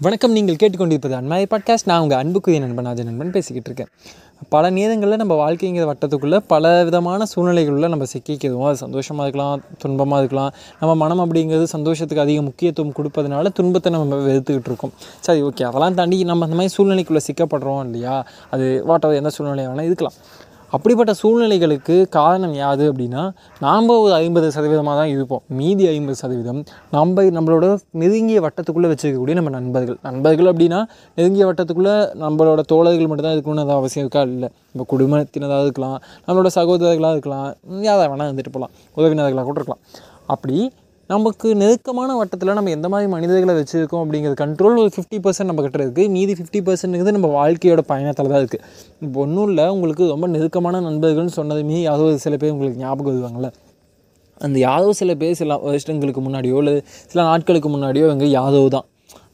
வணக்கம் நீங்கள் கேட்டுக்கொண்டிருப்பது அன்மாரி பாட்காஸ்ட் நான் உங்கள் அன்புக்குரிய நண்பன் அஜய் நண்பன் பேசிக்கிட்டு இருக்கேன். பல நேரங்களில் நம்ம வாழ்க்கைங்கிற வட்டத்துக்குள்ளே பல விதமான சூழ்நிலைகளில் நம்ம சிக்கிக்கிறோம். அது சந்தோஷமாக இருக்கலாம் துன்பமாக இருக்கலாம். நம்ம மனம் அப்படிங்கிறது சந்தோஷத்துக்கு அதிக முக்கியத்துவம் கொடுப்பதனால துன்பத்தை நம்ம வெறுத்துக்கிட்டு இருக்கோம். சரி ஓகே அதெல்லாம் தாண்டி நம்ம அந்த மாதிரி சூழ்நிலைக்குள்ளே சிக்கப்படுறோம் இல்லையா? அது வாட்டவர் எந்த சூழ்நிலை வேணால் இருக்கலாம். அப்படிப்பட்ட சூழ்நிலைகளுக்கு காரணம் யாது அப்படின்னா நாம் ஒரு ஐம்பது சதவீதமாக தான் இருப்போம். மீதி ஐம்பது சதவீதம் நம்ம நம்மளோட நெருங்கிய வட்டத்துக்குள்ளே வச்சுருக்கக்கூடிய நம்ம நண்பர்கள். நண்பர்கள் அப்படின்னா நெருங்கிய வட்டத்துக்குள்ளே நம்மளோட தோழர்கள் மட்டும்தான் இருக்கணும்னு அது அவசியம் இருக்கா? இல்லை. நம்ம குடும்பத்தினராக இருக்கலாம் நம்மளோட சகோதரர்களாக இருக்கலாம் யாராக வேணால் இருந்துட்டு போகலாம் உறவினர்களாக கூட இருக்கலாம். அப்படி நமக்கு நெருக்கமான வட்டத்தில் நம்ம எந்த மாதிரி மனிதர்களை வச்சுருக்கோம் அப்படிங்கிறது கண்ட்ரோல் ஒரு ஃபிஃப்டி பர்சன்ட் நம்ம கிட்ட இருக்குது மீதி ஃபிஃப்டி பர்சன்ட்ங்கிறது நம்ம வாழ்க்கையோட பயணத்தில் தான் இருக்குது இப்போ ஒன்றும் இல்லை உங்களுக்கு ரொம்ப நெருக்கமான நண்பர்கள்னு சொன்னதுமே யாரோ ஒரு சில பேர் உங்களுக்கு ஞாபகம் வருவாங்கள்ல அந்த யாதவ் சில பேர் சில வருஷங்களுக்கு முன்னாடியோ இல்லை சில நாட்களுக்கு முன்னாடியோ இவங்க யாதவ் தான்.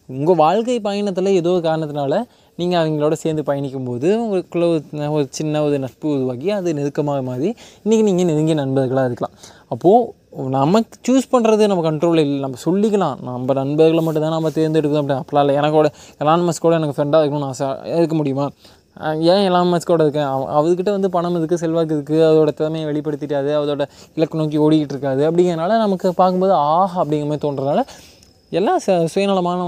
உங்கள் வாழ்க்கை பயணத்தில் ஏதோ ஒரு காரணத்தினால நீங்கள் அவங்களோட சேர்ந்து பயணிக்கும்போது உங்களுக்குள்ள ஒரு ஒரு சின்ன ஒரு நட்பு உருவாக்கி அது நெருக்கமாக மாறி இன்றைக்கி நீங்கள் நெருங்கிய நண்பர்களாக இருக்கலாம். அப்போது நமக்கு சூஸ் பண்ணுறது நம்ம கண்ட்ரோலில் இல்லை. நம்ம சொல்லிக்கலாம். நம்ம நண்பர்களை மட்டும் தான் நம்ம தேர்ந்தெடுக்கணும் அப்படி அப்படிலாம் இல்லை. எனக்கோட எலான் கூட எனக்கு ஃப்ரெண்டாக இருக்கணும்னு ஆசை. இருக்க முடியுமா? ஏன் எலான் கூட இருக்கேன்? அவ அவர்கிட்ட வந்து பணம் இருக்குது செல்வாக்கு இருக்குது அதோட திறமையை வெளிப்படுத்திட்டாது அதோட இலக்கு நோக்கி ஓடிக்கிட்டு இருக்காது அப்படிங்கிறனால நமக்கு பார்க்கும்போது ஆஹா அப்படிங்கிற மாதிரி தோன்றனால எல்லாம் ச சுயநலமான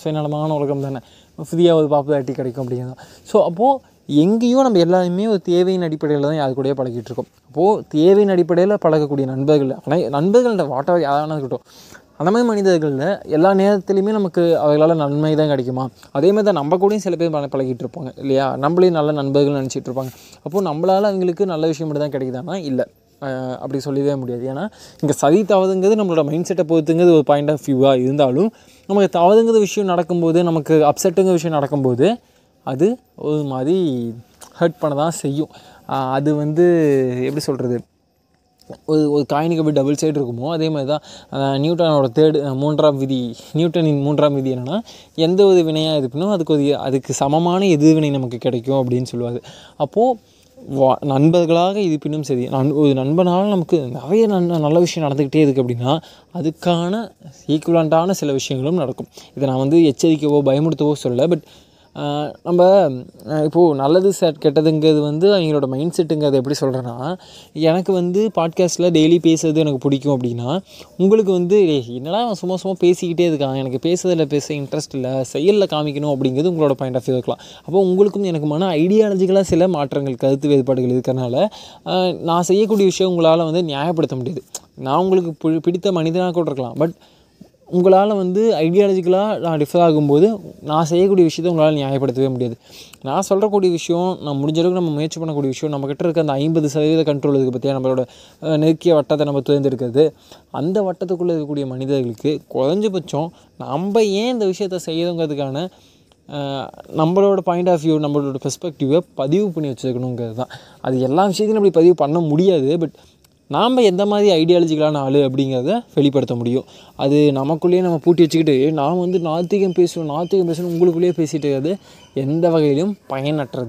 சுயநலமான உலகம் தானே. ஃப்ரீயாக ஒரு பாப்புலாரிட்டி கிடைக்கும் அப்படிங்கிறது ஸோ அப்போது எங்கேயும் நம்ம எல்லாருமே ஒரு தேவையின் அடிப்படையில் தான் யாரு கூடயே பழகிட்டு இருக்கோம். அப்போது தேவையின் அடிப்படையில் பழகக்கூடிய நண்பர்கள் ஆனால் நண்பர்கள்ன்ற வாட்டவர் யாரான இருக்கட்டும். அந்த மாதிரி மனிதர்களில் எல்லா நேரத்துலையுமே நமக்கு அவர்களால் நன்மை தான் கிடைக்குமா? அதே மாதிரி தான் நம்ம கூடயும் சில பேர் பழ- பழகிட்டு இருப்பாங்க இல்லையா? நம்மளையும் நல்ல நண்பர்கள் நினச்சிட்டு இருப்பாங்க. அப்போது நம்மளால் அவங்களுக்கு நல்ல விஷயம் மட்டும் தான் கிடைக்குதானா இல்லை. அப்படி சொல்லவே முடியாது. ஏன்னா இங்கே சதி தவறுங்கிறது நம்மளோட மைண்ட் செட்டை பொறுத்துங்கிறது ஒரு பாயிண்ட் ஆஃப் வியூவாக இருந்தாலும் நமக்கு தவறுங்கிற விஷயம் நடக்கும்போது நமக்கு அப்செட்டுங்கிற விஷயம் நடக்கும்போது அது ஒரு மாதிரி ஹர்ட் பண்ண தான் செய்யும். அது வந்து எப்படி சொல்கிறது ஒரு ஒரு காயினுக்கு எப்படி டபுள் சைடு இருக்குமோ அதே மாதிரி தான் நியூட்டனோட தேர்டு மூன்றாம் விதி நியூட்டனின் மூன்றாம் விதி என்னென்னா எந்த ஒரு வினையாக இருப்பினோ அதுக்கு ஒரு அதுக்கு சமமான எதிர்வினை நமக்கு கிடைக்கும் அப்படின்னு சொல்லுவார் அப்போது வா நண்பர்களாக இருப்பினும் சரி நண் ஒரு நண்பனால் நமக்கு நிறைய நன் நல்ல விஷயம் நடந்துக்கிட்டே இருக்குது அப்படின்னா அதுக்கான ஈக்குவலண்ட்டான சில விஷயங்களும் நடக்கும். இதை நான் வந்து எச்சரிக்கவோ பயமுடுத்தவோ சொல்லலை பட் நம்ம இப்போது நல்லது சார் கெட்டதுங்கிறது வந்து அவங்களோட மைண்ட் செட்டுங்கிறது எப்படி சொல்கிறேன்னா எனக்கு வந்து பாட்காஸ்ட்டில் டெய்லி பேசுறது எனக்கு பிடிக்கும் அப்படின்னா உங்களுக்கு வந்து என்னடா அவன் சும்மா சும்மா பேசிக்கிட்டே இருக்கான். எனக்கு பேசுறதில் பேச இன்ட்ரெஸ்ட் இல்லை. செயலில் காமிக்கணும் அப்படிங்கிறது உங்களோட பாயிண்ட் ஆஃப் வியூ இருக்கலாம். அப்போ உங்களுக்கும் எனக்குமான ஐடியாலஜிக்கலாக சில மாற்றங்கள் கருத்து வேறுபாடுகள் இருக்கிறனால நான் செய்யக்கூடிய விஷயம் உங்களால் வந்து நியாயப்படுத்த முடியாது. நான் உங்களுக்கு பிடித்த மனிதனாக கூட இருக்கலாம். பட் உங்களால் வந்து ஐடியாலஜிக்கலாக நான் டிஃபர் ஆகும்போது நான் செய்யக்கூடிய விஷயத்தை உங்களால் நியாயப்படுத்தவே முடியாது. நான் சொல்கிறக்கூடிய விஷயம் நான் முடிஞ்ச அளவுக்கு நம்ம முயற்சி பண்ணக்கூடிய விஷயம் நம்மக்கிட்ட இருக்க அந்த ஐம்பது சதவீத கண்ட்ரோல் இருக்குது பற்றியா நம்மளோட நெருக்கிய வட்டத்தை நம்ம தேர்ந்தெடுக்கிறது அந்த வட்டத்துக்குள்ளே இருக்கக்கூடிய மனிதர்களுக்கு குறைஞ்சபட்சம் நம்ம ஏன் இந்த விஷயத்தை செய்யணுங்கிறதுக்கான நம்மளோட பாயிண்ட் ஆஃப் வியூ நம்மளோட பெர்ஸ்பெக்டிவை பதிவு பண்ணி வச்சுருக்கணுங்கிறது தான். அது எல்லா விஷயத்தையும் அப்படி பதிவு பண்ண முடியாது பட் நாம் எந்த மாதிரி ஐடியாலஜிக்கலான ஆள் அப்படிங்கிறத வெளிப்படுத்த முடியும். அது நமக்குள்ளேயே நம்ம பூட்டி வச்சுக்கிட்டு நான் வந்து நாத்திகம் பேசணும் நாத்திகம் பேசணும் உங்களுக்குள்ளேயே பேசிகிட்டு இருக்கிறது எந்த வகையிலும் பயனற்றது.